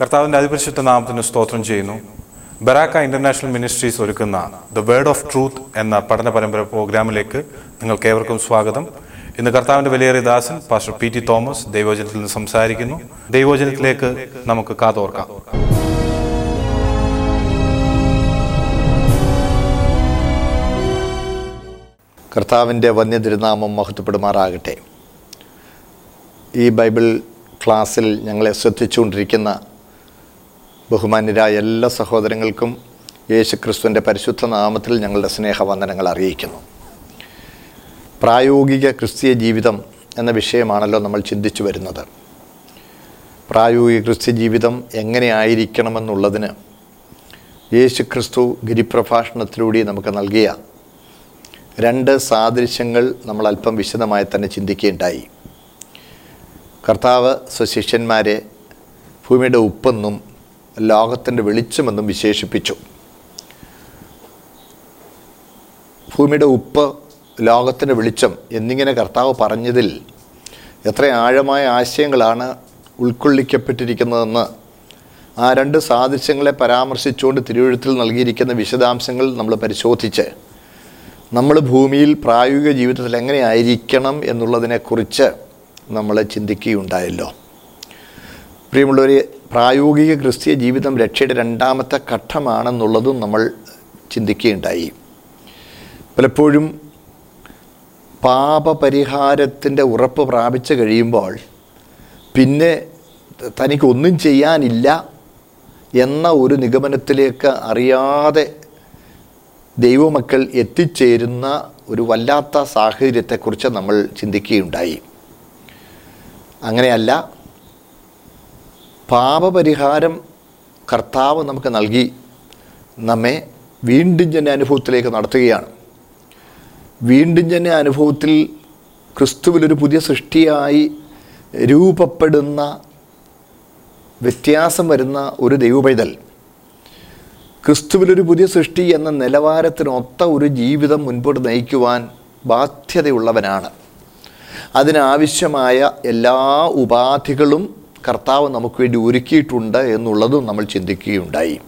കർത്താവിന്റെ അതിപരിശുദ്ധ നാമത്തിന് സ്തോത്രം ചെയ്യുന്നു. ബറാക്ക ഇന്റർനാഷണൽ മിനിസ്ട്രീസ് ഒരുക്കുന്ന ദ വേർഡ് ഓഫ് ട്രൂത്ത് എന്ന പഠന പരമ്പര പ്രോഗ്രാമിലേക്ക് നിങ്ങൾക്ക് ഏവർക്കും സ്വാഗതം. ഇന്ന് കർത്താവിന്റെ വിലയേറിയ ദാസൻ പാസ്റ്റർ പി ടി തോമസ് ദൈവവചനത്തിൽ നിന്ന് സംസാരിക്കുന്നു. ദൈവവചനത്തിലേക്ക് നമുക്ക് കാതോർക്കാം. കർത്താവിന്റെ വന്യതിരുനാമം മഹത്വപ്പെടുമാറാകട്ടെ. ഈ ബൈബിൾ ക്ലാസ്സിൽ ഞങ്ങളെ ശ്രദ്ധിച്ചുകൊണ്ടിരിക്കുന്ന ബഹുമാന്യരായ എല്ലാ സഹോദരങ്ങൾക്കും യേശു ക്രിസ്തുവിന്റെ പരിശുദ്ധ നാമത്തിൽ ഞങ്ങളുടെ സ്നേഹവന്ദനങ്ങൾ അറിയിക്കുന്നു. പ്രായോഗിക ക്രിസ്തീയ ജീവിതം എന്ന വിഷയമാണല്ലോ നമ്മൾ ചിന്തിച്ചു വരുന്നത്. പ്രായോഗിക ക്രിസ്തീയ ജീവിതം എങ്ങനെയായിരിക്കണമെന്നുള്ളതിന് യേശു ക്രിസ്തു ഗിരിപ്രഭാഷണത്തിലൂടെ നമുക്ക് നൽകിയ രണ്ട് സാദൃശ്യങ്ങൾ നമ്മൾ അല്പം വിശദമായി തന്നെ ചിന്തിക്കുകയുണ്ടായി കർത്താവ് സ്വശിഷ്യന്മാരെ ഭൂമിയുടെ ഉപ്പെന്നും ലോകത്തിന്റെ വെളിച്ചമെന്നും വിശേഷിപ്പിച്ചു. ഭൂമിയുടെ ഉപ്പ് ലോകത്തിന്റെ വെളിച്ചം എന്നിങ്ങനെ കർത്താവ് പറഞ്ഞതിൽ എത്ര ആഴമായ ആശയങ്ങളാണ് ഉൾക്കൊള്ളിക്കപ്പെട്ടിരിക്കുന്നതെന്ന് ആ രണ്ട് സാദൃശ്യങ്ങളെ പരാമർശിച്ചുകൊണ്ട് തിരുവഴുത്തിൽ നൽകിയിരിക്കുന്ന വിശദാംശങ്ങൾ നമ്മൾ പരിശോധിച്ച് നമ്മൾ ഭൂമിയിൽ പ്രായോഗിക ജീവിതത്തിൽ എങ്ങനെയായിരിക്കണം എന്നുള്ളതിനെക്കുറിച്ച് നമ്മൾ ചിന്തിക്കുകയുണ്ടായല്ലോ. പ്രിയമുള്ളവർ പ്രായോഗിക ക്രിസ്തീയ ജീവിതം രക്ഷയുടെ രണ്ടാമത്തെ ഘട്ടമാണെന്നുള്ളതും നമ്മൾ ചിന്തിക്കുകയുണ്ടായി. പലപ്പോഴും പാപപരിഹാരത്തിന്റെ ഉറപ്പ് പ്രാപിച്ചു കഴിയുമ്പോൾ പിന്നെ തനിക്കൊന്നും ചെയ്യാനില്ല എന്ന ഒരു നിഗമനത്തിലേക്ക് അറിയാതെ ദൈവമക്കൾ എത്തിച്ചേരുന്ന ഒരു വല്ലാത്ത സാഹചര്യത്തെക്കുറിച്ച് നമ്മൾ ചിന്തിക്കുകയുണ്ടായി. അങ്ങനെയല്ല പാപപരിഹാരം കർത്താവ് നമുക്ക് നൽകി നമ്മെ വീണ്ടും ജന അനുഭവത്തിലേക്ക് നടത്തുകയാണ്. വീണ്ടും ജന അനുഭവത്തിൽ ക്രിസ്തുവിലൊരു പുതിയ സൃഷ്ടിയായി രൂപപ്പെടുന്ന വ്യത്യാസം വരുന്ന ഒരു ദൈവപൈതൽ. ക്രിസ്തുവിലൊരു പുതിയ സൃഷ്ടി എന്ന നിലവാരത്തിനൊത്ത ഒരു ജീവിതം മുൻപോട്ട് നയിക്കുവാൻ ബാധ്യതയുള്ളവനാണ്. അതിനാവശ്യമായ എല്ലാ ഉപാധികളും കർത്താവ് നമുക്ക് വേണ്ടി ഒരുക്കിയിട്ടുണ്ട് എന്നുള്ളതും നമ്മൾ ചിന്തിക്കുകയുണ്ടായി.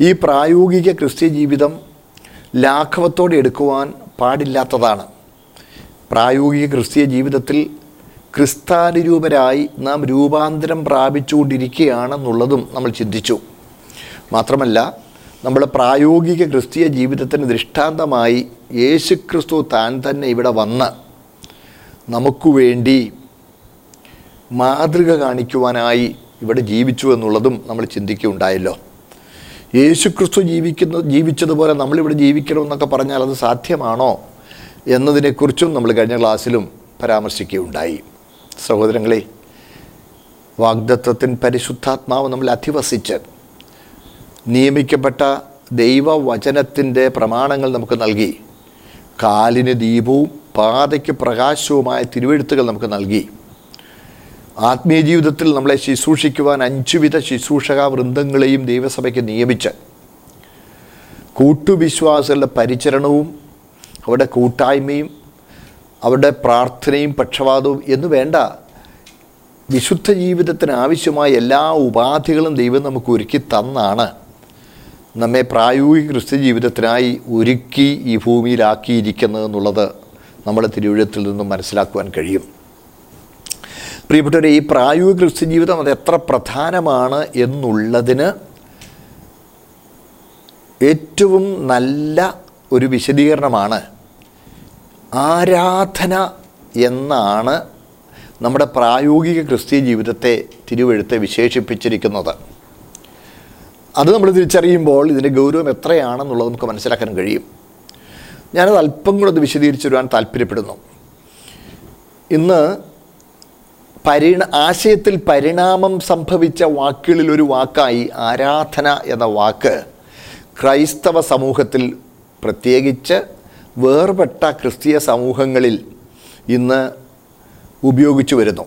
ഈ പ്രായോഗിക ക്രിസ്ത്യ ജീവിതം ലാഘവത്തോടെ എടുക്കുവാൻ പാടില്ലാത്തതാണ്. പ്രായോഗിക ക്രിസ്തീയ ജീവിതത്തിൽ ക്രിസ്താനുരൂപരായി നാം രൂപാന്തരം പ്രാപിച്ചുകൊണ്ടിരിക്കുകയാണെന്നുള്ളതും നമ്മൾ ചിന്തിച്ചു. മാത്രമല്ല നമ്മുടെ പ്രായോഗിക ക്രിസ്തീയ ജീവിതത്തിന് ദൃഷ്ടാന്തമായി യേശുക്രിസ്തു താൻ തന്നെ ഇവിടെ വന്ന് നമുക്ക് വേണ്ടി മാതൃക കാണിക്കുവാനായി ഇവിടെ ജീവിച്ചു എന്നുള്ളതും നമ്മൾ ചിന്തിക്കുകയുണ്ടായല്ലോ. യേശു ക്രിസ്തു ജീവിക്കുന്ന ജീവിച്ചതുപോലെ നമ്മളിവിടെ ജീവിക്കണമെന്നൊക്കെ പറഞ്ഞാൽ അത് സാധ്യമാണോ എന്നതിനെക്കുറിച്ചും നമ്മൾ കഴിഞ്ഞ ക്ലാസ്സിലും പരാമർശിക്കുകയുണ്ടായി. സഹോദരങ്ങളെ വാഗ്ദത്വത്തിൻ പരിശുദ്ധാത്മാവ് നമ്മൾ അധിവസിച്ച് നിയമിക്കപ്പെട്ട ദൈവവചനത്തിന്റെ പ്രമാണങ്ങൾ നമുക്ക് നൽകി കാലിന് ദീപവും പാതയ്ക്ക് പ്രകാശവുമായ തിരുവെഴുത്തുകൾ നമുക്ക് നൽകി ആത്മീയ ജീവിതത്തിൽ നമ്മളെ ശുശ്രൂഷിക്കുവാൻ അഞ്ചുവിധ ശുശ്രൂഷക വൃന്ദങ്ങളെയും ദൈവസഭയ്ക്ക് നിയമിച്ച് കൂട്ടുവിശ്വാസികളുടെ പരിചരണവും അവരുടെ കൂട്ടായ്മയും അവരുടെ പ്രാർത്ഥനയും പക്ഷപാതവും എന്ന് വേണ്ട വിശുദ്ധ ജീവിതത്തിന് ആവശ്യമായ എല്ലാ ഉപാധികളും ദൈവം നമുക്ക് ഒരുക്കി തന്നാണ്. നമ്മെ പ്രായോഗിക ക്രിസ്ത്യ ജീവിതത്തിനായി ഒരുക്കി ഈ ഭൂമിയിലാക്കിയിരിക്കുന്നത് എന്നുള്ളത് നമ്മുടെ തിരുവഴുത്തിൽ നിന്നും മനസ്സിലാക്കുവാൻ കഴിയും. പ്രിയപ്പെട്ടവരെ ഈ പ്രായോഗിക ക്രിസ്ത്യൻ ജീവിതം അത് എത്ര പ്രധാനമാണ് എന്നുള്ളതിന് ഏറ്റവും നല്ല ഒരു വിശദീകരണമാണ്. ആരാധന എന്നാണ് നമ്മുടെ പ്രായോഗിക ക്രിസ്തീയ ജീവിതത്തെ തിരുവെഴുത്തെ വിശേഷിപ്പിച്ചിരിക്കുന്നത്. അത് നമ്മൾ തിരിച്ചറിയുമ്പോൾ ഇതിന്റെ ഗൗരവം എത്രയാണെന്നുള്ളത് നമുക്ക് മനസ്സിലാക്കാൻ കഴിയും. ഞാനത് അല്പം കൂടെ അത് വിശദീകരിച്ചു വരുവാൻ താല്പര്യപ്പെടുന്നു. ഇന്ന് പരിണ ആശയത്തിൽ പരിണാമം സംഭവിച്ച വാക്കുകളിൽ ഒരു വാക്കായി ആരാധന എന്ന വാക്ക് ക്രൈസ്തവ സമൂഹത്തിൽ പ്രത്യേകിച്ച് വേർപെട്ട ക്രിസ്തീയ സമൂഹങ്ങളിൽ ഇന്ന് ഉപയോഗിച്ചു വരുന്നു.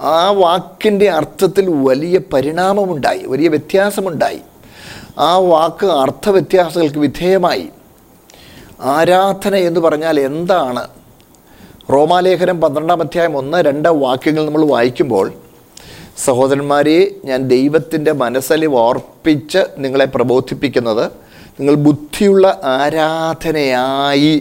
ആ വാക്കിന്റെ അർത്ഥത്തിൽ വലിയ പരിണാമമുണ്ടായി വലിയ വ്യത്യാസമുണ്ടായി. ആ വാക്ക് അർത്ഥവ്യത്യാസങ്ങൾക്ക് വിധേയമായി. ആരാധന എന്ന് പറഞ്ഞാൽ എന്താണ്? റോമാലേഖനം പന്ത്രണ്ടാം അധ്യായം ഒന്ന് രണ്ട് വാക്യങ്ങൾ നമ്മൾ വായിക്കുമ്പോൾ സഹോദരന്മാരെ ഞാൻ ദൈവത്തിന്റെ മനസ്സലി ഓർപ്പിച്ച് നിങ്ങളെ പ്രബോധിപ്പിക്കുന്നത് നിങ്ങൾ ബുദ്ധിയുള്ള ആരാധനയായി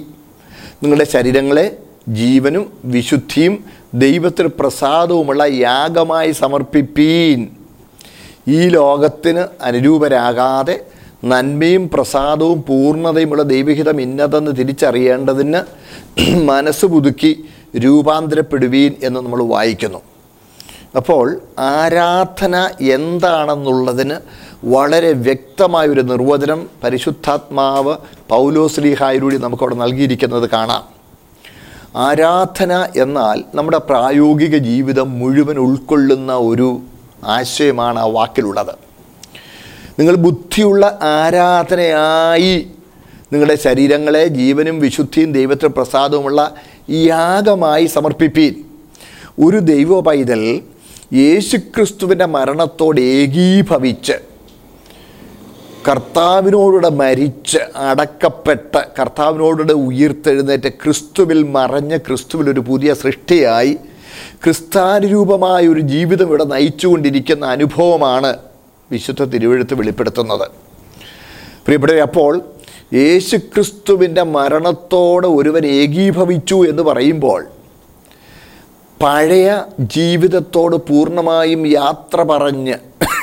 നിങ്ങളുടെ ശരീരങ്ങളെ ജീവനും വിശുദ്ധിയും ദൈവത്തിന് പ്രസാദവുമുള്ള യാഗമായി സമർപ്പിപ്പീൻ. ഈ ലോകത്തിന് അനുരൂപരാകാതെ നന്മയും പ്രസാദവും പൂർണതയുമുള്ള ദൈവഹിതം ഇന്നതെന്ന് തിരിച്ചറിയേണ്ടതിന് മനസ്സ് പുതുക്കി രൂപാന്തരപ്പെടുവീൻ എന്ന് നമ്മൾ വായിക്കുന്നു. അപ്പോൾ ആരാധന എന്താണെന്നുള്ളതിന് വളരെ വ്യക്തമായൊരു നിർവചനം പരിശുദ്ധാത്മാവ് പൗലോസ്ലിഹായിലൂടെ നമുക്കവിടെ നൽകിയിരിക്കുന്നത് കാണാം. ആരാധന എന്നാൽ നമ്മുടെ പ്രായോഗിക ജീവിതം മുഴുവൻ ഉൾക്കൊള്ളുന്ന ഒരു ആശയമാണ് ആ വാക്കിലുള്ളത്. നിങ്ങൾ ബുദ്ധിയുള്ള ആരാധനയായി നിങ്ങളുടെ ശരീരങ്ങളെ ജീവനും വിശുദ്ധിയും ദൈവത്തിന് പ്രസാദവുമുള്ള യാഗമായി സമർപ്പിപ്പീൻ. ഒരു ദൈവ പൈതൽ യേശുക്രിസ്തുവിന്റെ മരണത്തോട് ഏകീഭവിച്ച് കർത്താവിനോടുകൂടെ മരിച്ച് അടക്കപ്പെട്ട് കർത്താവിനോടുകൂടെ ഉയർത്തെഴുന്നേറ്റ് ക്രിസ്തുവിൽ മറഞ്ഞ് ക്രിസ്തുവിൽ ഒരു പുതിയ സൃഷ്ടിയായി ക്രിസ്താനുരൂപമായ ഒരു ജീവിതം ഇവിടെ നയിച്ചുകൊണ്ടിരിക്കുന്ന അനുഭവമാണ് വിശുദ്ധ തിരുവഴുത്ത് വെളിപ്പെടുത്തുന്നത്. പ്രിയപ്പെട്ടവരെ അപ്പോൾ യേശുക്രിസ്തുവിന്റെ മരണത്തോടെ ഒരുവൻ ഏകീഭവിച്ചു എന്ന് പറയുമ്പോൾ പഴയ ജീവിതത്തോട് പൂർണമായും യാത്ര പറഞ്ഞ്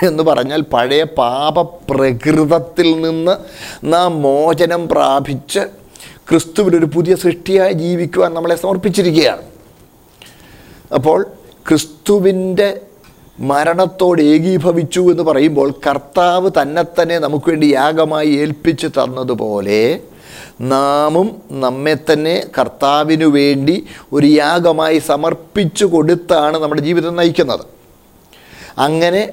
എന്ന് പറഞ്ഞാൽ പഴയ പാപപ്രകൃതത്തിൽ നിന്ന് നാം മോചനം പ്രാപിച്ച് ക്രിസ്തുവിനൊരു പുതിയ സൃഷ്ടിയായി ജീവിക്കുവാൻ നമ്മളെ സമർപ്പിച്ചിരിക്കുകയാണ്. അപ്പോൾ ക്രിസ്തുവിന്റെ മരണത്തോട് ഏകീഭവിച്ചു എന്ന് പറയുമ്പോൾ കർത്താവ് തന്നെ തന്നെ നമുക്ക് വേണ്ടി യാഗമായി ഏൽപ്പിച്ചു തന്നതുപോലെ നാമും നമ്മെ തന്നെ കർത്താവിനു വേണ്ടി ഒരു യാഗമായി സമർപ്പിച്ചു കൊടുത്താണ് നമ്മുടെ ജീവിതം നയിക്കുന്നത്. അങ്ങനെ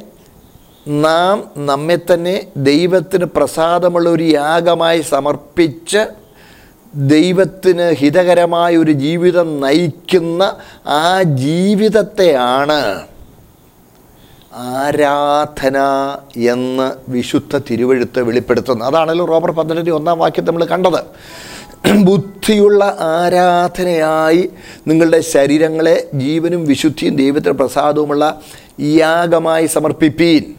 നാം നമ്മെ തന്നെ ദൈവത്തിന് പ്രസാദമുള്ള ഒരു യാഗമായി സമർപ്പിച്ച് ദൈവത്തിന് ഹിതകരമായ ഒരു ജീവിതം നയിക്കുന്ന ആ ജീവിതത്തെയാണ് ആരാധന എന്ന് വിശുദ്ധ തിരുവഴുത്ത് വെളിപ്പെടുത്തുന്നു. അതാണല്ലോ റോബർ പന്ത്രണ്ടിന്റെ ഒന്നാം വാക്യം നമ്മൾ കണ്ടത്. ബുദ്ധിയുള്ള ആരാധനയായി നിങ്ങളുടെ ശരീരങ്ങളെ ജീവനും വിശുദ്ധിയും ദൈവത്തിന് പ്രസാദവുമുള്ള യാഗമായി സമർപ്പിപ്പീൻ.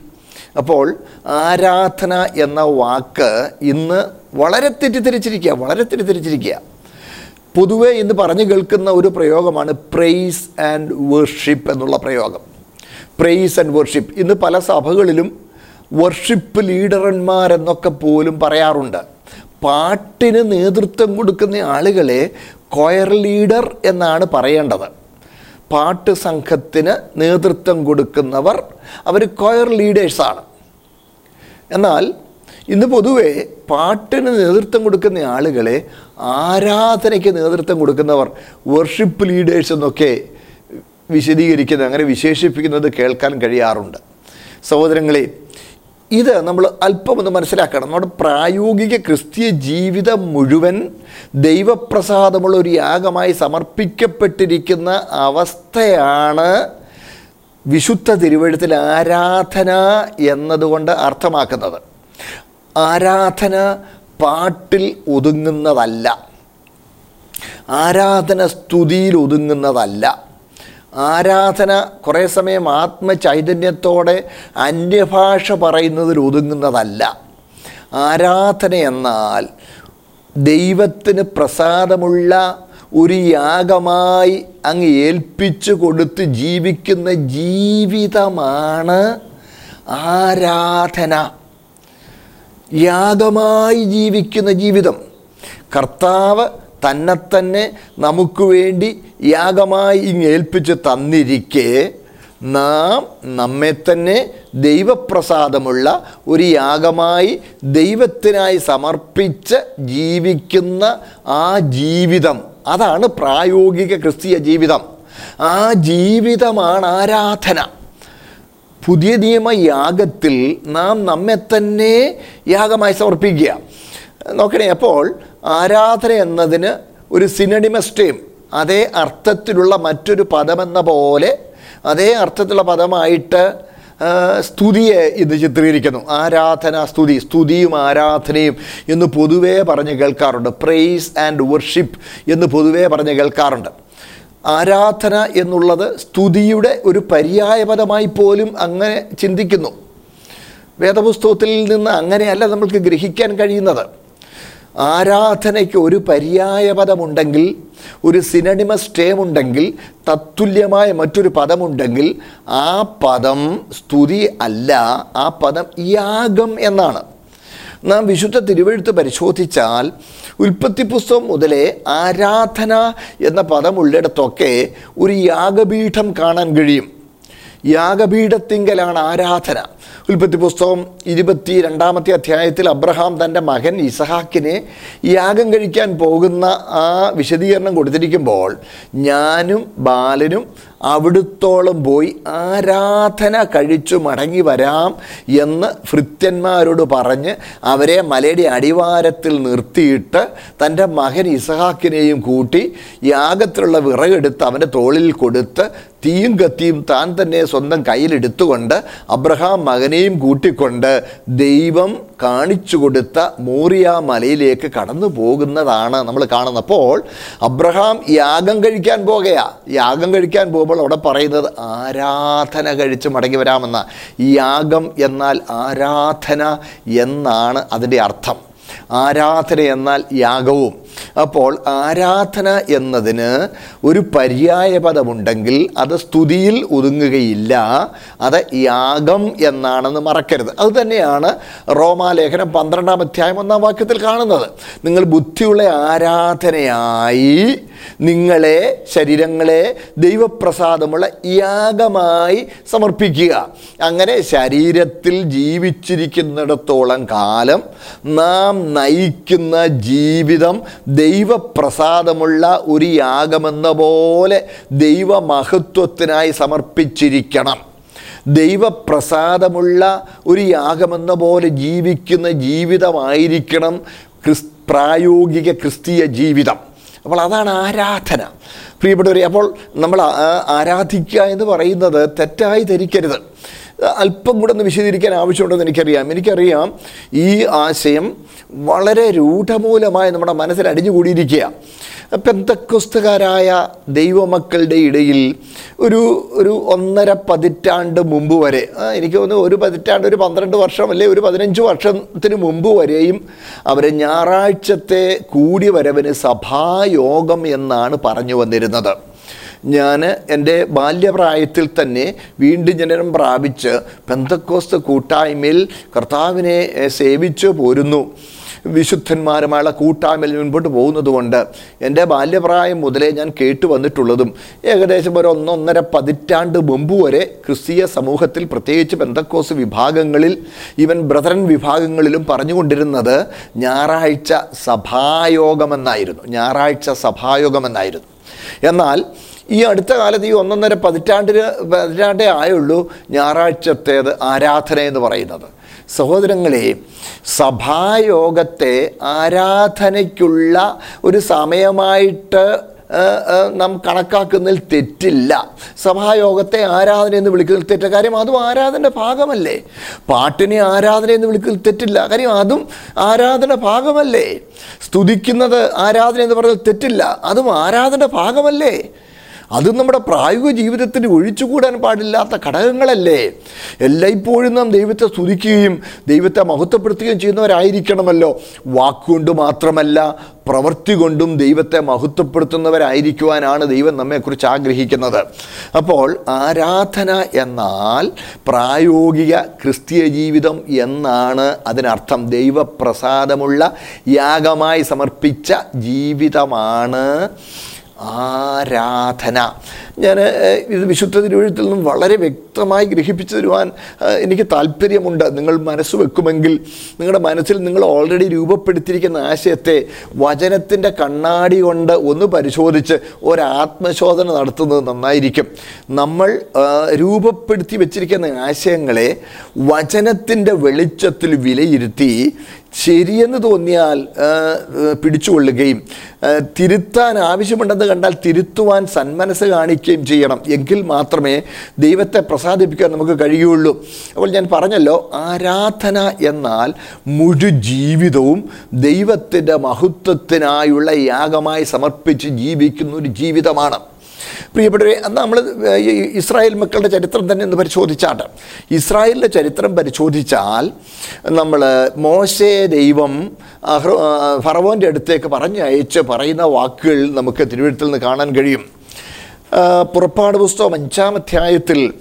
അപ്പോൾ ആരാധന എന്ന വാക്ക് ഇന്ന് വളരെ തെറ്റിദ്ധരിച്ചിരിക്കുക വളരെ തെറ്റിദ്ധരിച്ചിരിക്കുക. പൊതുവേ ഇന്ന് പറഞ്ഞു കേൾക്കുന്ന ഒരു പ്രയോഗമാണ് പ്രൈസ് ആൻഡ് വർഷിപ്പ് എന്നുള്ള പ്രയോഗം. പ്രൈസ് ആൻഡ് വർഷിപ്പ് ഇന്ന് പല സഭകളിലും വർഷിപ്പ് ലീഡർമാരെന്നൊക്കെ പോലും പറയാറുണ്ട്. പാട്ടിന് നേതൃത്വം കൊടുക്കുന്ന ആളുകളെ കൊയർ ലീഡർ എന്നാണ് പറയേണ്ടത്. പാട്ട് സംഘത്തിന് നേതൃത്വം കൊടുക്കുന്നവർ അവർ കൊയർ ലീഡേഴ്സാണ് എന്നാൽ ഇന്ന് പൊതുവെ പാട്ടിന് നേതൃത്വം കൊടുക്കുന്ന ആളുകളെ ആരാധനയ്ക്ക് നേതൃത്വം കൊടുക്കുന്നവർ വർഷിപ്പ് ലീഡേഴ്സ് എന്നൊക്കെ വിശദീകരിക്കുന്നത് അങ്ങനെ വിശേഷിപ്പിക്കുന്നത് കേൾക്കാൻ കഴിയാറുണ്ട്. സഹോദരങ്ങളെ ഇത് നമ്മൾ അല്പം ഒന്ന് മനസ്സിലാക്കണം. നമ്മുടെ പ്രായോഗിക ക്രിസ്തീയ ജീവിതം മുഴുവൻ ദൈവപ്രസാദമുള്ള ഒരു യാഗമായി സമർപ്പിക്കപ്പെട്ടിരിക്കുന്ന അവസ്ഥയാണ് വിശുദ്ധ തിരുവഴുത്തിൽ ആരാധന എന്നതുകൊണ്ട് അർത്ഥമാക്കുന്നത്. ആരാധന പാട്ടിൽ ഒതുങ്ങുന്നതല്ല. ആരാധന സ്തുതിയിൽ ഒതുങ്ങുന്നതല്ല. ആരാധന കുറേ സമയം ആത്മചൈതന്യത്തോടെ അന്യഭാഷ പറയുന്നതിൽ ഒതുങ്ങുന്നതല്ല. ആരാധന എന്നാൽ ദൈവത്തിന് പ്രസാദമുള്ള ഒരു യാഗമായി അങ്ങ് ഏൽപ്പിച്ചു കൊടുത്ത് ജീവിക്കുന്ന ജീവിതമാണ് ആരാധന. യാഗമായി ജീവിക്കുന്ന ജീവിതം. കർത്താവ് തന്നെ തന്നെ നമുക്ക് വേണ്ടി യാഗമായി ഇങ്ങ് ഏൽപ്പിച്ച് തന്നിരിക്കെ നാം നമ്മെ തന്നെ ദൈവപ്രസാദമുള്ള ഒരു യാഗമായി ദൈവത്തിനായി സമർപ്പിച്ച് ജീവിക്കുന്ന ആ ജീവിതം. അതാണ് പ്രായോഗിക ക്രിസ്തീയ ജീവിതം. ആ ജീവിതമാണ് ആരാധന. പുതിയ നിയമ യാഗത്തിൽ നാം നമ്മെ തന്നെ യാഗമായി സമർപ്പിക്കുക. നോക്കണേ അപ്പോൾ ആരാധന എന്നതിന് ഒരു സിനഡിമസ് അതേ അർത്ഥത്തിലുള്ള മറ്റൊരു പദമെന്ന പോലെ അതേ അർത്ഥത്തിലുള്ള പദമായിട്ട് സ്തുതിയെ ഇത് ചിത്രീകരിക്കുന്നു. ആരാധന സ്തുതി സ്തുതിയും ആരാധനയും എന്ന് പൊതുവേ പറഞ്ഞ് കേൾക്കാറുണ്ട്. പ്രൈസ് ആൻഡ് വർഷിപ്പ് എന്ന് പൊതുവേ പറഞ്ഞ് കേൾക്കാറുണ്ട്. ആരാധന എന്നുള്ളത് സ്തുതിയുടെ ഒരു പര്യായപദമായി പോലും അങ്ങനെ ചിന്തിക്കുന്നു. വേദപുസ്തകത്തിൽ നിന്ന് അങ്ങനെയല്ല നമ്മൾക്ക് ഗ്രഹിക്കാൻ കഴിയുന്നത്. ആരാധനയ്ക്ക് ഒരു പര്യായ പദമുണ്ടെങ്കിൽ ഒരു സിനണിമസ് ടേം ഉണ്ടെങ്കിൽ തത്തുല്യമായ മറ്റൊരു പദമുണ്ടെങ്കിൽ ആ പദം സ്തുതി അല്ല ആ പദം യാഗം എന്നാണ്. നാം വിശുദ്ധ തിരുവഴുത്ത് പരിശോധിച്ചാൽ ഉൽപ്പത്തി പുസ്തകം മുതലേ ആരാധന എന്ന പദമുള്ളിടത്തൊക്കെ ഒരു യാഗപീഠം കാണാൻ കഴിയും. യാഗപീഠത്തിങ്കലാണ് ആരാധന. ഉൽപ്പത്തി പുസ്തകം ഇരുപത്തി രണ്ടാമത്തെ അധ്യായത്തിൽ അബ്രഹാം തന്റെ മകൻ ഇസഹാക്കിനെ യാഗം കഴിക്കാൻ പോകുന്ന ആ വിശദീകരണം കൊടുത്തിരിക്കുമ്പോൾ ഞാനും ബാലനും അവിടുത്തോളം പോയി ആരാധന കഴിച്ചു മടങ്ങി വരാം എന്ന് ഭൃത്യന്മാരോട് പറഞ്ഞ് അവരെ മലയുടെ അടിവാരത്തിൽ നിർത്തിയിട്ട് തന്റെ മകൻ ഇസഹാക്കിനെയും കൂട്ടി യാഗത്തിലുള്ള വിറകെടുത്ത് അവന്റെ തോളിൽ കൊടുത്ത് തീയും കത്തിയും താൻ തന്നെ സ്വന്തം കയ്യിലെടുത്തുകൊണ്ട് അബ്രഹാം മകനെയും കൂട്ടിക്കൊണ്ട് ദൈവം കാണിച്ചു കൊടുത്ത മോറിയ മലയിലേക്ക് കടന്നു പോകുന്നതാണ് നമ്മൾ കാണുന്നത് അപ്പോൾ അബ്രഹാം യാഗം കഴിക്കാൻ പോകയാ. യാഗം കഴിക്കാൻ പോകുമ്പോൾ അവിടെ പറയുന്നത് ആരാധന കഴിച്ച് മടങ്ങി വരാമെന്ന. യാഗം എന്നാൽ ആരാധന എന്നാണ് അതിന്റെ അർത്ഥം. ആരാധന എന്നാൽ യാഗവും. അപ്പോൾ ആരാധന എന്നതിന് ഒരു പര്യായ പദമുണ്ടെങ്കിൽ അത് സ്തുതിയിൽ ഒതുങ്ങുകയില്ല അത് യാഗം എന്നാണെന്ന് മറക്കരുത്. അത് തന്നെയാണ് റോമാലേഖനം പന്ത്രണ്ടാം അധ്യായം ഒന്നാം വാക്യത്തിൽ കാണുന്നത്. നിങ്ങൾ ബുദ്ധിയുള്ള ആരാധനയായി നിങ്ങളെ ശരീരങ്ങളെ ദൈവപ്രസാദമുള്ള യാഗമായി സമർപ്പിക്കുക. അങ്ങനെ ശരീരത്തിൽ ജീവിച്ചിരിക്കുന്നിടത്തോളം കാലം നാം നയിക്കുന്ന ജീവിതം ദൈവപ്രസാദമുള്ള ഒരു യാഗമെന്ന പോലെ ദൈവമഹത്വത്തിനായി സമർപ്പിച്ചിരിക്കണം. ദൈവപ്രസാദമുള്ള ഒരു യാഗമെന്ന പോലെ ജീവിക്കുന്ന ജീവിതമായിരിക്കണം ക്രിസ് പ്രായോഗിക ക്രിസ്തീയ ജീവിതം. അപ്പോൾ അതാണ് ആരാധന. പ്രിയപ്പെട്ടവരെ അപ്പോൾ നമ്മൾ ആരാധിക്കുക എന്ന് പറയുന്നത് തെറ്റായി ധരിക്കരുത്. അല്പം കൂടെ ഒന്ന് വിശദീകരിക്കാൻ ആവശ്യമുണ്ടെന്ന് എനിക്കറിയാം. എനിക്കറിയാം ഈ ആശയം വളരെ രൂഢമൂലമായി നമ്മുടെ മനസ്സിൽ അടിഞ്ഞുകൂടിയിരിക്കുക പെന്തക്കുസ്തുകാരായ ദൈവമക്കളുടെ ഇടയിൽ ഒരു ഒരു ഒന്നര പതിറ്റാണ്ട് മുമ്പ് വരെ എനിക്ക് തോന്നുന്നു ഒരു പതിറ്റാണ്ട് ഒരു പന്ത്രണ്ട് വർഷം അല്ലെ ഒരു പതിനഞ്ച് വർഷത്തിന് മുമ്പ് വരെയും അവരെ ഞായറാഴ്ചത്തെ കൂടി വരവിന് സഭായോഗം എന്നാണ് പറഞ്ഞു വന്നിരുന്നത്. ഞാൻ എന്റെ ബാല്യപ്രായത്തിൽ തന്നെ വീണ്ടും ജനനം പ്രാപിച്ച് പെന്തക്കോസ്ത് കൂട്ടായ്മയിൽ കർത്താവിനെ സേവിച്ച് പോരുന്നു. വിശുദ്ധന്മാരുമായുള്ള കൂട്ടായ്മയിൽ മുൻപോട്ട് പോകുന്നത് കൊണ്ട് എന്റെ ബാല്യപ്രായം മുതലേ ഞാൻ കേട്ടു വന്നിട്ടുള്ളതും ഏകദേശം ഒരു ഒന്നൊന്നര പതിറ്റാണ്ട് മുമ്പ് വരെ ക്രിസ്തീയ സമൂഹത്തിൽ പ്രത്യേകിച്ച് ബന്ധക്കോസ് വിഭാഗങ്ങളിൽ ഈവൻ ബ്രദറൻ വിഭാഗങ്ങളിലും പറഞ്ഞുകൊണ്ടിരുന്നത് ഞായറാഴ്ച സഭായോഗമെന്നായിരുന്നു. ഞായറാഴ്ച സഭായോഗമെന്നായിരുന്നു. എന്നാൽ ഈ അടുത്ത കാലത്ത് ഈ ഒന്നൊന്നര പതിറ്റാണ്ടിന് പതിറ്റാണ്ടേ ആയുള്ളൂ ഞായറാഴ്ചത്തേത് ആരാധന എന്ന് പറയുന്നത്. സഹോദരങ്ങളെ സഭായോഗത്തെ ആരാധനയ്ക്കുള്ള ഒരു സമയമായിട്ട് നാം കണക്കാക്കുന്നതിൽ തെറ്റില്ല. സഭായോഗത്തെ ആരാധന എന്ന് വിളിക്കുന്നതിൽ തെറ്റ കാര്യം അതും ആരാധന്റെ ഭാഗമല്ലേ? പാട്ടിനെ ആരാധന എന്ന് വിളിക്കുന്നതിൽ തെറ്റില്ല. കാര്യം അതും ആരാധന ഭാഗമല്ലേ? സ്തുതിക്കുന്നത് ആരാധന എന്ന് പറഞ്ഞാൽ തെറ്റില്ല. അതും ആരാധന ഭാഗമല്ലേ? അത് നമ്മുടെ പ്രായോഗിക ജീവിതത്തിന് ഒഴിച്ചുകൂടാൻ പാടില്ലാത്ത ഘടകങ്ങളല്ലേ? എല്ലായ്പ്പോഴും നാം ദൈവത്തെ സ്തുതിക്കുകയും ദൈവത്തെ മഹത്വപ്പെടുത്തുകയും ചെയ്യുന്നവരായിരിക്കണമല്ലോ. വാക്കുകൊണ്ട് മാത്രമല്ല പ്രവൃത്തി കൊണ്ടും ദൈവത്തെ മഹത്വപ്പെടുത്തുന്നവരായിരിക്കുവാനാണ് ദൈവം നമ്മെക്കുറിച്ച് ആഗ്രഹിക്കുന്നത്. അപ്പോൾ ആരാധന എന്നാൽ പ്രായോഗിക ക്രിസ്തീയ ജീവിതം എന്നാണ് അതിനർത്ഥം. ദൈവപ്രസാദമുള്ള യാഗമായി സമർപ്പിച്ച ജീവിതമാണ് ആരാധന. ഞാൻ ഇത് വിശുദ്ധ തിരുവഴുത്തിൽ നിന്നും വളരെ വ്യക്തമായി ഗ്രഹിപ്പിച്ചു തരുവാൻ എനിക്ക് താല്പര്യമുണ്ട്. നിങ്ങൾ മനസ്സ് വെക്കുമെങ്കിൽ നിങ്ങളുടെ മനസ്സിൽ നിങ്ങൾ ഓൾറെഡി രൂപപ്പെടുത്തിയിരിക്കുന്ന ആശയത്തെ വചനത്തിന്റെ കണ്ണാടി കൊണ്ട് ഒന്ന് പരിശോധിച്ച് ഒരാത്മശോധന നടത്തുന്നത് നന്നായിരിക്കും. നമ്മൾ രൂപപ്പെടുത്തി വെച്ചിരിക്കുന്ന ആശയങ്ങളെ വചനത്തിന്റെ വെളിച്ചത്തിൽ വിലയിരുത്തി ശരിയെന്ന് തോന്നിയാൽ പിടിച്ചുകൊള്ളുകയും തിരുത്താൻ ആവശ്യമുണ്ടെന്ന് കണ്ടാൽ തിരുത്തുവാൻ സന്മനസ് കാണിക്കുകയും ചെയ്യണം. എങ്കിൽ മാത്രമേ ദൈവത്തെ പ്രസാദിപ്പിക്കാൻ നമുക്ക് കഴിയുള്ളൂ. അപ്പോൾ ഞാൻ പറഞ്ഞല്ലോ ആരാധന എന്നാൽ മുഴു ജീവിതവും ദൈവത്തിന്റെ മഹത്വത്തിനായുള്ള യാഗമായി സമർപ്പിച്ച് ജീവിക്കുന്ന ഒരു ജീവിതമാണ്. പ്രിയപ്പെട്ടവരെ അന്ന് നമ്മൾ ഇസ്രായേൽ മക്കളുടെ ചരിത്രം തന്നെ ഒന്ന് പരിശോധിച്ചാട്ട്. ഇസ്രായേലിന്റെ ചരിത്രം പരിശോധിച്ചാൽ നമ്മൾ മോശേ ദൈവം ഫറവോന്റെ അടുത്തേക്ക് പറഞ്ഞയച്ച് പറയുന്ന വാക്കുകൾ നമുക്ക് തിരുവഴുത്തിൽ നിന്ന് കാണാൻ കഴിയും. പുറപ്പാട് പുസ്തകം അഞ്ചാം അധ്യായത്തിൽ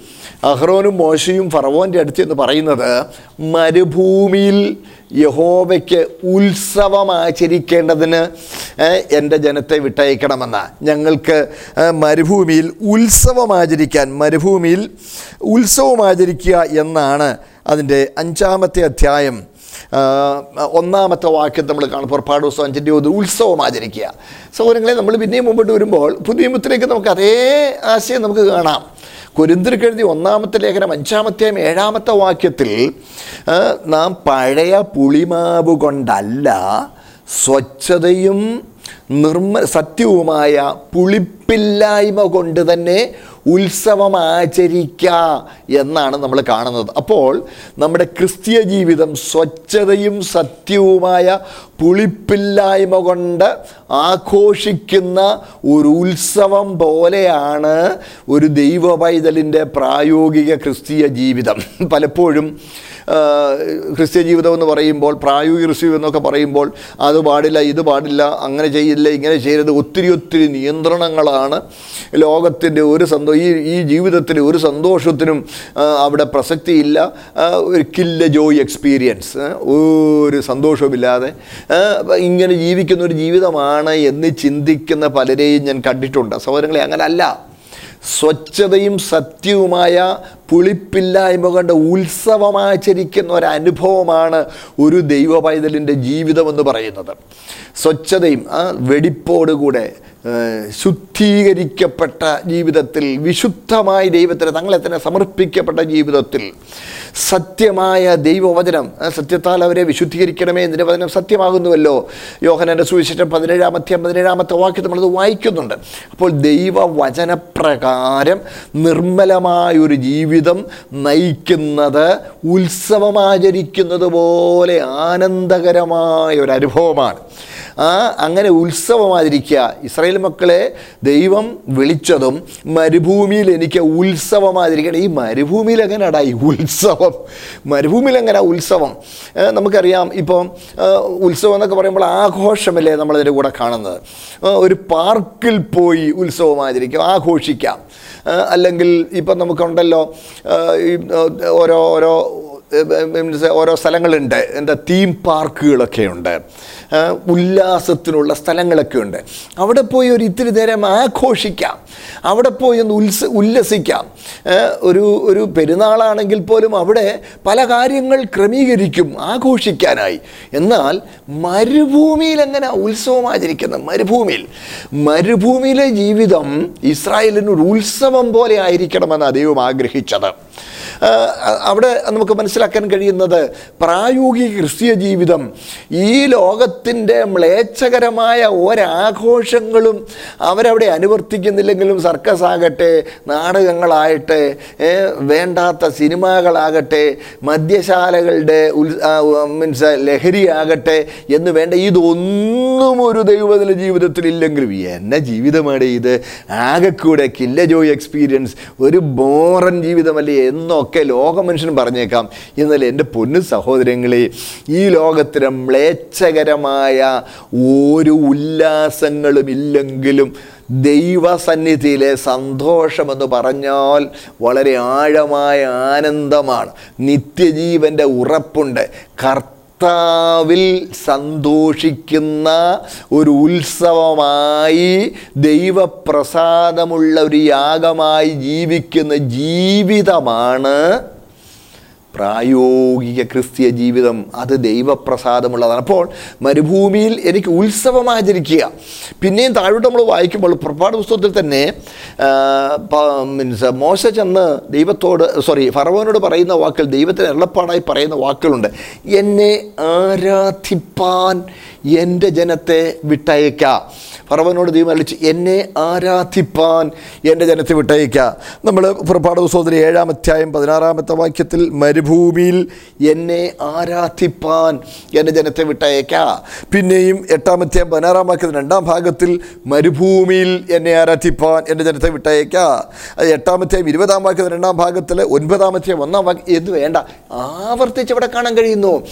അഹ്റോനും മോശയും ഫറവോന്റെ അടുത്ത് എന്ന് പറയുന്നത് മരുഭൂമിയിൽ യഹോവയ്ക്ക് ഉത്സവം ആചരിക്കേണ്ടതിന് എന്റെ ജനത്തെ വിട്ടയക്കണമെന്ന്. ഞങ്ങൾക്ക് മരുഭൂമിയിൽ ഉത്സവം ആചരിക്കാൻ മരുഭൂമിയിൽ ഉത്സവം ആചരിക്കുക എന്നാണ് അതിന്റെ അഞ്ചാമത്തെ അധ്യായം. ഒന്നാമത്തെ വാക്യം നമ്മൾ കാണും പുറപ്പാട് ദിവസം അഞ്ചിന്റെ ഒരു ഉത്സവം ആചരിക്കുക. സൗകര്യങ്ങളെ നമ്മൾ പിന്നെയും മുമ്പോട്ട് വരുമ്പോൾ പുതിയ മുത്തിലേക്ക് നമുക്ക് അതേ ആശയം നമുക്ക് കാണാം. കുരുന്തിരിക്കെഴുതി ഒന്നാമത്തെ ലേഖനം അഞ്ചാമത്തെയും ഏഴാമത്തെ വാക്യത്തിൽ നാം പഴയ പുളിമാവ് കൊണ്ടല്ല സ്വച്ഛതയും നിർമ്മ സത്യവുമായ പുളിപ്പില്ലായ്മ കൊണ്ട് തന്നെ ഉത്സവം ആചരിക്കുക എന്നാണ് നമ്മൾ കാണുന്നത്. അപ്പോൾ നമ്മുടെ ക്രിസ്തീയ ജീവിതം സ്വച്ഛതയും സത്യവുമായ പുളിപ്പില്ലായ്മ കൊണ്ട് ആഘോഷിക്കുന്ന ഒരു ഉത്സവം പോലെയാണ് ഒരു ദൈവ പൈതലിന്റെ പ്രായോഗിക ക്രിസ്തീയ ജീവിതം. പലപ്പോഴും ക്രിസ്ത്യ ജീവിതം എന്ന് പറയുമ്പോൾ പ്രായോഗിക റിസീവ് എന്നൊക്കെ പറയുമ്പോൾ അത് പാടില്ല ഇത് പാടില്ല അങ്ങനെ ചെയ്യില്ല ഇങ്ങനെ ചെയ്യരുത് ഒത്തിരി ഒത്തിരി നിയന്ത്രണങ്ങളാണ് ലോകത്തിന്റെ ഒരു സന്തോ ഈ ഈ ജീവിതത്തിൽ ഒരു സന്തോഷത്തിനും അവിടെ പ്രസക്തിയില്ല. ഒരു കില്ല ജോയ് എക്സ്പീരിയൻസ് ഒരു സന്തോഷവുമില്ലാതെ ഇങ്ങനെ ജീവിക്കുന്ന ഒരു ജീവിതമാണ് എന്ന് ചിന്തിക്കുന്ന പലരെയും ഞാൻ കണ്ടിട്ടുണ്ട്. സഹോദരങ്ങളെ അങ്ങനെ അല്ല സ്വച്ഛതയും സത്യവുമായ പുളിപ്പില്ലായ്മ കണ്ട് ഉത്സവമാചരിക്കുന്ന ഒരനുഭവമാണ് ഒരു ദൈവ പൈതലിന്റെ ജീവിതമെന്ന് പറയുന്നത്. സ്വച്ഛതയും ആ വെടിപ്പോടുകൂടെ ശുദ്ധീകരിക്കപ്പെട്ട ജീവിതത്തിൽ വിശുദ്ധമായ ദൈവത്തിന് തങ്ങളെ തന്നെ സമർപ്പിക്കപ്പെട്ട ജീവിതത്തിൽ സത്യമായ ദൈവവചനം സത്യത്താൽ അവരെ വിശുദ്ധീകരിക്കണമേ എന്നതിന്റെ വചനം സത്യമാകുന്നുവല്ലോ. യോഹനന്റെ സുവിശേഷം പതിനേഴാമത്തെ പതിനേഴാമത്തെ വാക്യം നമ്മളത് വായിക്കുന്നുണ്ട്. അപ്പോൾ ദൈവവചനപ്രകാരം നിർമ്മലമായൊരു ജീവിതം നയിക്കുന്നത് ഉത്സവമാചരിക്കുന്നത് പോലെ ആനന്ദകരമായ ഒരു അനുഭവമാണ്. ആ അങ്ങനെ ഉത്സവമായിരിക്കുക ഇസ്രായേൽ മക്കളെ ദൈവം വിളിച്ചതും മരുഭൂമിയിൽ എനിക്ക് ഉത്സവമായിരിക്കണം ഈ മരുഭൂമിയിൽ എങ്ങനെയാടാ ഈ ഉത്സവം? മരുഭൂമിയിൽ എങ്ങനെ ഉത്സവം? നമുക്കറിയാം ഇപ്പം ഉത്സവം എന്നൊക്കെ പറയുമ്പോൾ ആഘോഷമല്ലേ നമ്മളതിന്റെ കൂടെ കാണുന്നത്? ഒരു പാർക്കിൽ പോയി ഉത്സവമായിരിക്കും ആഘോഷിക്കാം. അല്ലെങ്കിൽ ഇപ്പം നമുക്കുണ്ടല്ലോ ഓരോ ഓരോ ഓരോ സ്ഥലങ്ങളുണ്ട്. എന്താ തീം പാർക്കുകളൊക്കെ ഉണ്ട്. ഉല്ലാസത്തിനുള്ള സ്ഥലങ്ങളൊക്കെ ഉണ്ട്. അവിടെ പോയി ഒരു ഇത്തിരി നേരം ആഘോഷിക്കാം. അവിടെ പോയി ഒന്ന് ഉത്സ ഉല്ലസിക്കാം. ഒരു ഒരു പെരുന്നാളാണെങ്കിൽ പോലും അവിടെ പല കാര്യങ്ങൾ ക്രമീകരിക്കും ആഘോഷിക്കാനായി. എന്നാൽ മരുഭൂമിയിൽ എങ്ങനെ ഉത്സവം ആചരിക്കുന്നത് മരുഭൂമിയിൽ. മരുഭൂമിയിലെ ജീവിതം ഇസ്രായേലിന് ഒരു ഉത്സവം പോലെ ആയിരിക്കണമെന്ന് ദൈവം ആഗ്രഹിച്ചത്. അവിടെ നമുക്ക് മനസ്സിലാക്കാൻ കഴിയുന്നത് പ്രായോഗിക ക്രിസ്തീയ ജീവിതം ഈ ലോകത്തിന്റെ മ്ലേച്ഛകരമായ ഒരാഘോഷങ്ങളും അവരവിടെ അനുവർത്തിക്കുന്നില്ലെങ്കിലും സർക്കസ് ആകട്ടെ നാടകങ്ങളാകട്ടെ ഏ, വേണ്ടാത്ത സിനിമകളാകട്ടെ മദ്യശാലകളുടെ ഉൽ മീൻസ് ലഹരിയാകട്ടെ എന്ന് വേണ്ട ഇതൊന്നും ഒരു ദൈവത്തിന്റെ ജീവിതത്തിൽ ഇല്ലെങ്കിലും എന്നെ ജീവിതമാണ് ഇത് ആകെക്കൂടെ കില്ല ജോയ് എക്സ്പീരിയൻസ് ഒരു ബോറൻ ജീവിതമല്ലേ എന്നൊക്കെ ലോകമനുഷ്യൻ പറഞ്ഞേക്കാം. എന്നാൽ എന്റെ പൊന്നു സഹോദരങ്ങളെ ഈ ലോകത്തിന് മ്ലേച്ഛകരമായ ഒരു ഉല്ലാസങ്ങളും ഇല്ലെങ്കിലും ദൈവസന്നിധിയിലെ സന്തോഷമെന്ന് പറഞ്ഞാൽ വളരെ ആഴമായ ആനന്ദമാണ്. നിത്യജീവന്റെ ഉറപ്പുണ്ട്. കർത്താവിൽ സന്തോഷിക്കുന്ന ഒരു ഉത്സവമായി ദൈവപ്രസാദമുള്ള ഒരു യാഗമായി ജീവിക്കുന്ന ജീവിതമാണ് പ്രായോഗിക ക്രിസ്തീയ ജീവിതം അത് ദൈവപ്രസാദമുള്ളതാണ്. അപ്പോൾ മരുഭൂമിയിൽ എനിക്ക് ഉത്സവം ആചരിക്കുക. പിന്നെയും താഴോട്ട് നമ്മൾ വായിക്കുമ്പോൾ പുറപ്പാട് പുസ്തകത്തിൽ തന്നെ മീൻസ് മോശ ചെന്ന് ദൈവത്തോട് സോറി ഫറവോനോട് പറയുന്ന വാക്കുകൾ ദൈവത്തിന് എളപ്പാടായി പറയുന്ന വാക്കുകളുണ്ട്. എന്നെ ആരാധിപ്പാൻ എന്റെ ജനത്തെ വിട്ടയക്ക പറവനോട് തീരുമാനിച്ച് എന്നെ ആരാധിപ്പാൻ എന്റെ ജനത്തെ വിട്ടയക്ക നമ്മൾ പുറപ്പാട് സഹോദരി ഏഴാം അധ്യായം പതിനാറാമത്തെ വാക്യത്തിൽ മരു മരുഭൂമിയിൽ എന്നെ ആരാധിപ്പാൻ എന്റെ ജനത്തെ വിട്ടയക്ക പിന്നെയും എട്ടാം അധ്യായം പതിനാറാം വാക്യത്തിൽ രണ്ടാം ഭാഗത്തിൽ മരുഭൂമിയിൽ എന്നെ ആരാധിപ്പാൻ എന്റെ ജനത്തെ വിട്ടയക്ക അത് എട്ടാമത്തെ ഇരുപതാം വാക്യത്തിൽ രണ്ടാം ഭാഗത്തിൽ ഒൻപതാമത്തെ ഒന്നാം വാക്യം. ഇത് വേണ്ട? ആവർത്തിച്ച് ഇവിടെ കാണാൻ കഴിയുന്നു.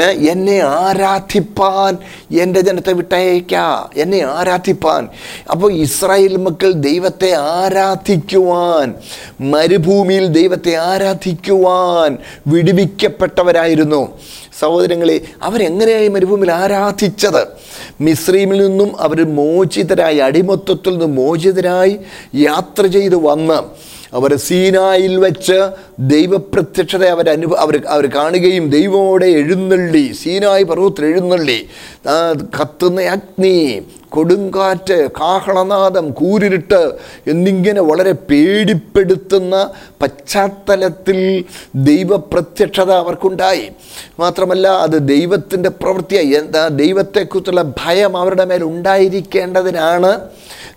എന്നെ ആരാധിപ്പാൻ എന്റെ ജനത്തെ വിട്ടയക്ക എന്നെ ആരാധിപ്പാൻ. അപ്പോൾ ഇസ്രായേൽ മക്കൾ ദൈവത്തെ ആരാധിക്കുവാൻ മരുഭൂമിയിൽ ദൈവത്തെ ആരാധിക്കുവാൻ വിടുവിക്കപ്പെട്ടവരായിരുന്നു. സഹോദരങ്ങളെ അവരെങ്ങനെയായി മരുഭൂമിയിൽ ആരാധിച്ചത്? മിശ്രീമിൽ നിന്നും അവർ മോചിതരായി അടിമത്വത്തിൽ നിന്നും മോചിതരായി യാത്ര ചെയ്ത് വന്ന് അവർ സീനായിൽ വെച്ച് ദൈവപ്രത്യക്ഷത അവർ അനുഭവ അവർ അവർ കാണുകയും ദൈവമോടെ എഴുന്നള്ളി സീനായി പർവത്തിൽ എഴുന്നള്ളി. കത്തുന്ന അഗ്നി കൊടുങ്കാറ്റ് കാഹളനാദം കൂരിരുട്ട് എന്നിങ്ങനെ വളരെ പേടിപ്പെടുത്തുന്ന പശ്ചാത്തലത്തിൽ ദൈവപ്രത്യക്ഷത അവർക്കുണ്ടായി. മാത്രമല്ല അത് ദൈവത്തിന്റെ പ്രവൃത്തിയായി. എന്താ ദൈവത്തെക്കുറിച്ചുള്ള ഭയം അവരുടെ മേൽ ഉണ്ടായിരിക്കേണ്ടതിനാണ്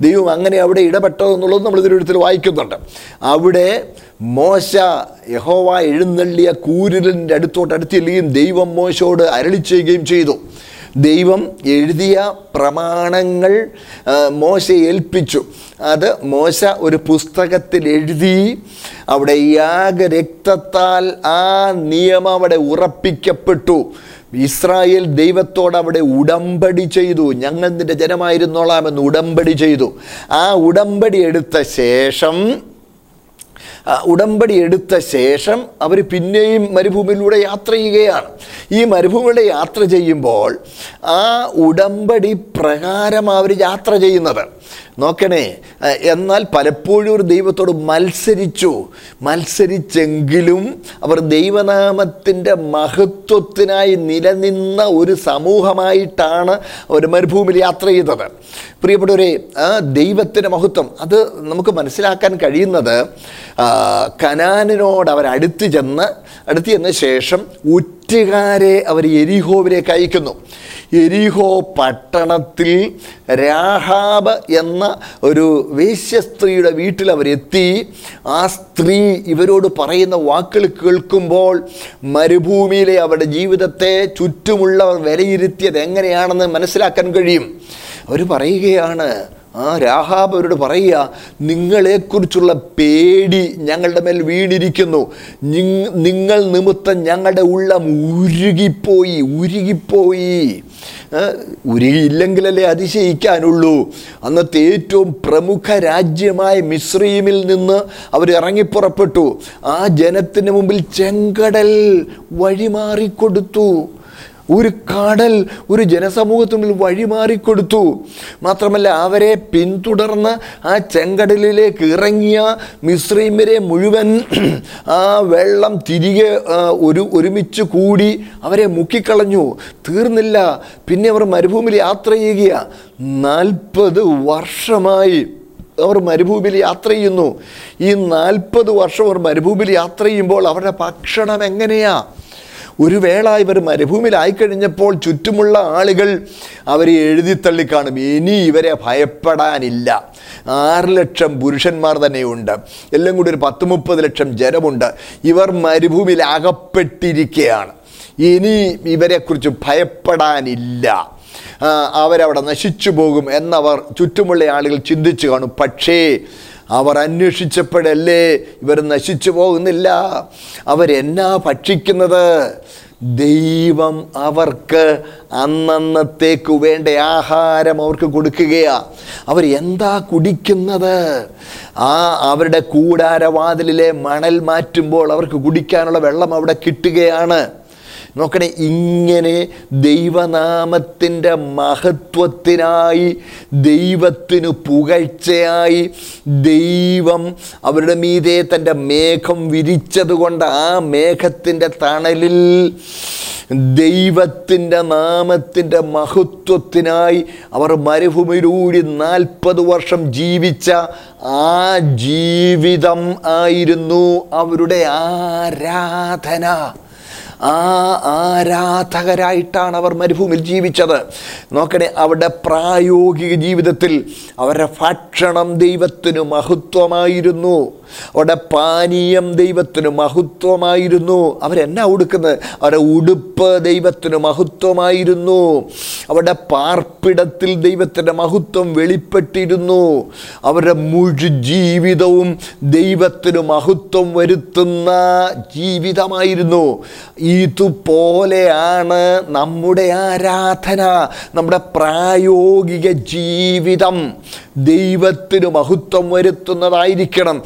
ദൈവം അങ്ങനെ അവിടെ ഇടപെട്ടോ എന്നുള്ളത് നമ്മൾ ഇതിനൊരുത്തിൽ വായിക്കുന്നുണ്ട്. അവിടെ മോശ യഹോവ എഴുന്നള്ളിയ കൂരിലിന്റെ അടുത്തോട്ട് അടുത്തില്ലുകയും ദൈവം മോശയോട് അരളി ചെയ്യുകയും ചെയ്തു. ദൈവം എഴുതിയ പ്രമാണങ്ങൾ മോശ ഏൽപ്പിച്ചു. അത് മോശ ഒരു പുസ്തകത്തിൽ എഴുതി അവിടെ യാഗരക്തത്താൽ ആ നിയമം അവിടെ ഉറപ്പിക്കപ്പെട്ടു. ഇസ്രായേൽ ദൈവത്തോട് അവിടെ ഉടമ്പടി ചെയ്തു. ഞങ്ങൾ നിന്റെ ജനമായിരുന്നോളാമെന്ന് ഉടമ്പടി ചെയ്തു. ആ ഉടമ്പടി എടുത്ത ശേഷം ഉടമ്പടി എടുത്ത ശേഷം അവർ പിന്നെയും മരുഭൂമിയിലൂടെ യാത്ര ചെയ്യുകയാണ്. ഈ മരുഭൂമിയുടെ യാത്ര ചെയ്യുമ്പോൾ ആ ഉടമ്പടി പ്രകാരം അവർ യാത്ര ചെയ്യുന്നത്. നോക്കണേ എന്നാൽ പലപ്പോഴും ഒരു ദൈവത്തോട് മത്സരിച്ചു. മത്സരിച്ചെങ്കിലും അവർ ദൈവനാമത്തിന്റെ മഹത്വത്തിനായി നിലനിന്ന ഒരു സമൂഹമായിട്ടാണ് അവർ മരുഭൂമിയിൽ യാത്ര ചെയ്തത്. പ്രിയപ്പെട്ടവരെ ആ ദൈവത്തിന്റെ മഹത്വം അത് നമുക്ക് മനസ്സിലാക്കാൻ കഴിയുന്നത് കനാനിനോട് അവർ അടുത്ത് ചെന്ന് അടുത്ത് ചെന്ന ശേഷം ഉറ്റുകാരെ അവർ എരിഹോവിലേക്ക് അയക്കുന്നു. എരിഹോ പട്ടണത്തിൽ രാഹാബ് എന്ന ഒരു വേശ്യസ്ത്രീയുടെ വീട്ടിൽ അവരെത്തി. ആ സ്ത്രീ ഇവരോട് പറയുന്ന വാക്കുകൾ കേൾക്കുമ്പോൾ മരുഭൂമിയിലെ അവരുടെ ജീവിതത്തെ ചുറ്റുമുള്ളവർ വിലയിരുത്തിയത് എങ്ങനെയാണെന്ന് മനസ്സിലാക്കാൻ കഴിയും. അവർ പറയുകയാണ് ആ രാഹാബ് അവരോട് പറയുക നിങ്ങളെക്കുറിച്ചുള്ള പേടി ഞങ്ങളുടെ മേൽ വീണിരിക്കുന്നു. നിങ്ങൾ നിമിത്തം ഞങ്ങളുടെ ഉള്ളം ഉരുകിപ്പോയി ഉരുകിപ്പോയി. ഉരുകിയില്ലെങ്കിലല്ലേ അതിശയിക്കാനുള്ളൂ. അന്നത്തെ ഏറ്റവും പ്രമുഖ രാജ്യമായ മിശ്രീമിൽ നിന്ന് അവർ ഇറങ്ങിപ്പുറപ്പെട്ടു. ആ ജനത്തിന് മുമ്പിൽ ചെങ്കടൽ വഴിമാറിക്കൊടുത്തു. ഒരു കടൽ ഒരു ജനസമൂഹത്തിനുള്ളിൽ വഴിമാറിക്കൊടുത്തു. മാത്രമല്ല അവരെ പിന്തുടർന്ന് ആ ചെങ്കടലിലേക്ക് ഇറങ്ങിയ മിശ്രീമരെ മുഴുവൻ ആ വെള്ളം തിരികെ ഒരു ഒരുമിച്ച് കൂടി അവരെ മുക്കിക്കളഞ്ഞു. തീർന്നില്ല. പിന്നെ അവർ മരുഭൂമിയിൽ യാത്ര ചെയ്യുകയാണ് നാൽപ്പത് വർഷമായി അവർ മരുഭൂമിയിൽ യാത്ര ചെയ്യുന്നു. ഈ നാൽപ്പത് വർഷം അവർ മരുഭൂമിയിൽ യാത്ര ചെയ്യുമ്പോൾ അവരുടെ ഭക്ഷണം എങ്ങനെയാ? ഒരു വേള ഇവർ മരുഭൂമിയിലായിക്കഴിഞ്ഞപ്പോൾ ചുറ്റുമുള്ള ആളുകൾ അവരെ എഴുതിത്തള്ളിക്കാണും ഇനി ഇവരെ ഭയപ്പെടാനില്ല. ആറ് ലക്ഷം പുരുഷന്മാർ തന്നെയുണ്ട്. എല്ലാം കൂടി ഒരു പത്ത് മുപ്പത് ലക്ഷം ജനമുണ്ട്. ഇവർ മരുഭൂമിയിൽ അകപ്പെട്ടിരിക്കുകയാണ് ഇനി ഇവരെക്കുറിച്ച് ഭയപ്പെടാനില്ല. അവരവിടെ നശിച്ചു പോകും എന്നവർ ചുറ്റുമുള്ള ആളുകൾ ചിന്തിച്ചു കാണും. പക്ഷേ അവർ അന്വേഷിച്ചപ്പോഴല്ലേ ഇവർ നശിച്ചു പോകുന്നില്ല. അവരെന്നാ ഭക്ഷിക്കുന്നത്? ദൈവം അവർക്ക് അന്നന്നത്തേക്ക് വേണ്ട ആഹാരം അവർക്ക് കൊടുക്കുകയാ. അവർ എന്താ കുടിക്കുന്നത്? ആ അവരുടെ കൂടാരവാതിലിലെ മണൽ മാറ്റുമ്പോൾ അവർക്ക് കുടിക്കാനുള്ള വെള്ളം അവിടെ കിട്ടുകയാണ്. നോക്കണേ ഇങ്ങനെ ദൈവനാമത്തിന്റെ മഹത്വത്തിനായി ദൈവത്തിനു പുകഴ്ചയായി ദൈവം അവരുടെ മീതെ തന്റെ മേഘം വിരിച്ചതുകൊണ്ട് ആ മേഘത്തിന്റെ തണലിൽ ദൈവത്തിന്റെ നാമത്തിന്റെ മഹത്വത്തിനായി അവർ മരുഭൂമിയിലൂടി നാൽപ്പത് വർഷം ജീവിച്ച ആ ജീവിതം ആയിരുന്നു അവരുടെ ആരാധന. ആ ആരാധകരായിട്ടാണ് അവർ മരുഭൂമിയിൽ ജീവിച്ചത്. നോക്കണേ അവരുടെ പ്രായോഗിക ജീവിതത്തിൽ അവരുടെ ഭക്ഷണം ദൈവത്തിനു മഹത്വമായിരുന്നു. അവരുടെ പാനീയം ദൈവത്തിന് മഹത്വമായിരുന്നു. അവരെന്നാ ഉടുക്കുന്നത് അവരുടെ ഉടുപ്പ് ദൈവത്തിന് മഹത്വമായിരുന്നു. അവരുടെ പാർപ്പിടത്തിൽ ദൈവത്തിന്റെ മഹത്വം വെളിപ്പെട്ടിരുന്നു. അവരുടെ മുഴു ജീവിതവും ദൈവത്തിന് മഹത്വം വരുത്തുന്ന ജീവിതമായിരുന്നു. ഇതുപോലെയാണ് നമ്മുടെ ആരാധന നമ്മുടെ പ്രായോഗിക ജീവിതം. ദൈവത്തിന് മഹത്വം വരുത്തുന്നതായിരിക്കണം.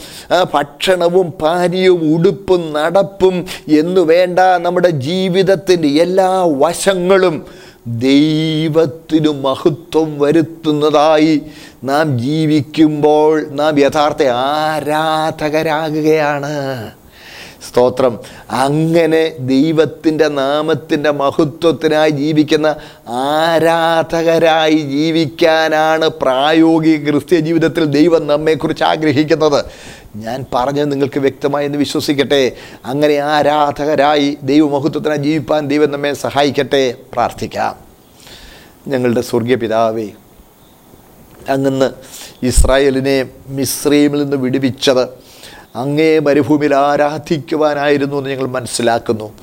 ഭക്ഷണവും പാനീയവും ഉടുപ്പും നടപ്പും എന്നു വേണ്ട നമ്മുടെ ജീവിതത്തിന്റെ എല്ലാ വശങ്ങളും ദൈവത്തിനു മഹത്വം വരുത്തുന്നതായി നാം ജീവിക്കുമ്പോൾ നാം യഥാർത്ഥ ആരാധകരാകുകയാണ്. സ്തോത്രം. അങ്ങനെ ദൈവത്തിന്റെ നാമത്തിന്റെ മഹത്വത്തിനായി ജീവിക്കുന്ന ആരാധകരായി ജീവിക്കാനാണ് പ്രായോഗിക ക്രിസ്ത്യ ജീവിതത്തിൽ ദൈവം നമ്മെക്കുറിച്ച് ആഗ്രഹിക്കുന്നത്. ഞാൻ പറഞ്ഞത് നിങ്ങൾക്ക് വ്യക്തമായി എന്ന് വിശ്വസിക്കട്ടെ. അങ്ങനെ ആരാധകരായി ദൈവമഹത്വത്തിനായി ജീവിപ്പാൻ ദൈവം നമ്മെ സഹായിക്കട്ടെ പ്രാർത്ഥിക്കാം. ഞങ്ങളുടെ സ്വർഗീയ പിതാവേ അങ്ങന്ന് ഇസ്രായേലിനെ മിശ്രീമിൽ നിന്ന് വിടുവിച്ചത് അങ്ങേ മരുഭൂമിയിൽ ആരാധിക്കുവാനായിരുന്നു എന്ന് ഞങ്ങൾ മനസ്സിലാക്കുന്നു.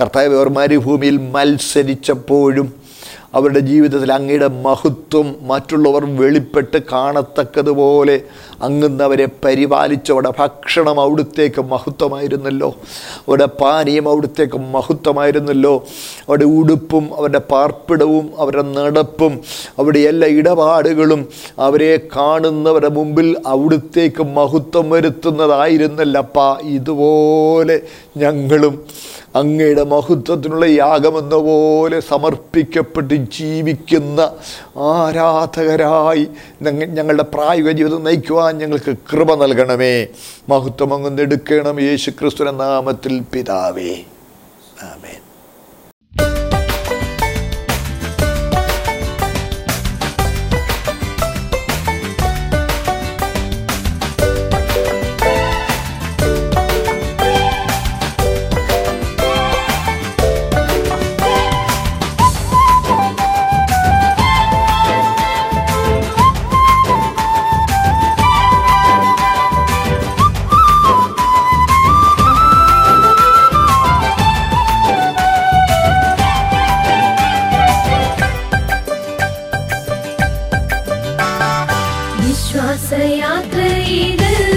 കർത്താവ് അവർ മരുഭൂമിയിൽ മത്സരിച്ചപ്പോഴും അവരുടെ ജീവിതത്തിൽ അങ്ങയുടെ മഹത്വം മറ്റുള്ളവർ വെളിപ്പെട്ട് കാണത്തക്കതുപോലെ അങ്ങന്ന് അവരെ പരിപാലിച്ചവരുടെ ഭക്ഷണം അവിടുത്തേക്ക് മഹത്വമായിരുന്നല്ലോ. അവിടെ പാനീയം അവിടുത്തേക്ക് മഹത്വമായിരുന്നല്ലോ. അവിടെ ഉടുപ്പും അവരുടെ പാർപ്പിടവും അവരുടെ നടപ്പും അവിടെ എല്ലാ ഇടപാടുകളും അവരെ കാണുന്നവരുടെ മുമ്പിൽ അവിടുത്തേക്ക് മഹത്വം വരുത്തുന്നതായിരുന്നല്ലപ്പ. ഇതുപോലെ ഞങ്ങളും അങ്ങയുടെ മഹത്വത്തിനുള്ള യാഗമെന്ന പോലെ സമർപ്പിക്കപ്പെട്ട് ജീവിക്കുന്ന ആരാധകരായി ഞങ്ങ- ഞങ്ങളുടെ പ്രായോഗിക ജീവിതം നയിക്കുവാൻ ഞങ്ങൾക്ക് കൃപ നൽകണമേ. മഹത്വം അങ്ങ് എടുക്കണം യേശു ക്രിസ്തുവിന്റെ നാമത്തിൽ പിതാവേ. ആമേൻ. ஆசையாற்ற இது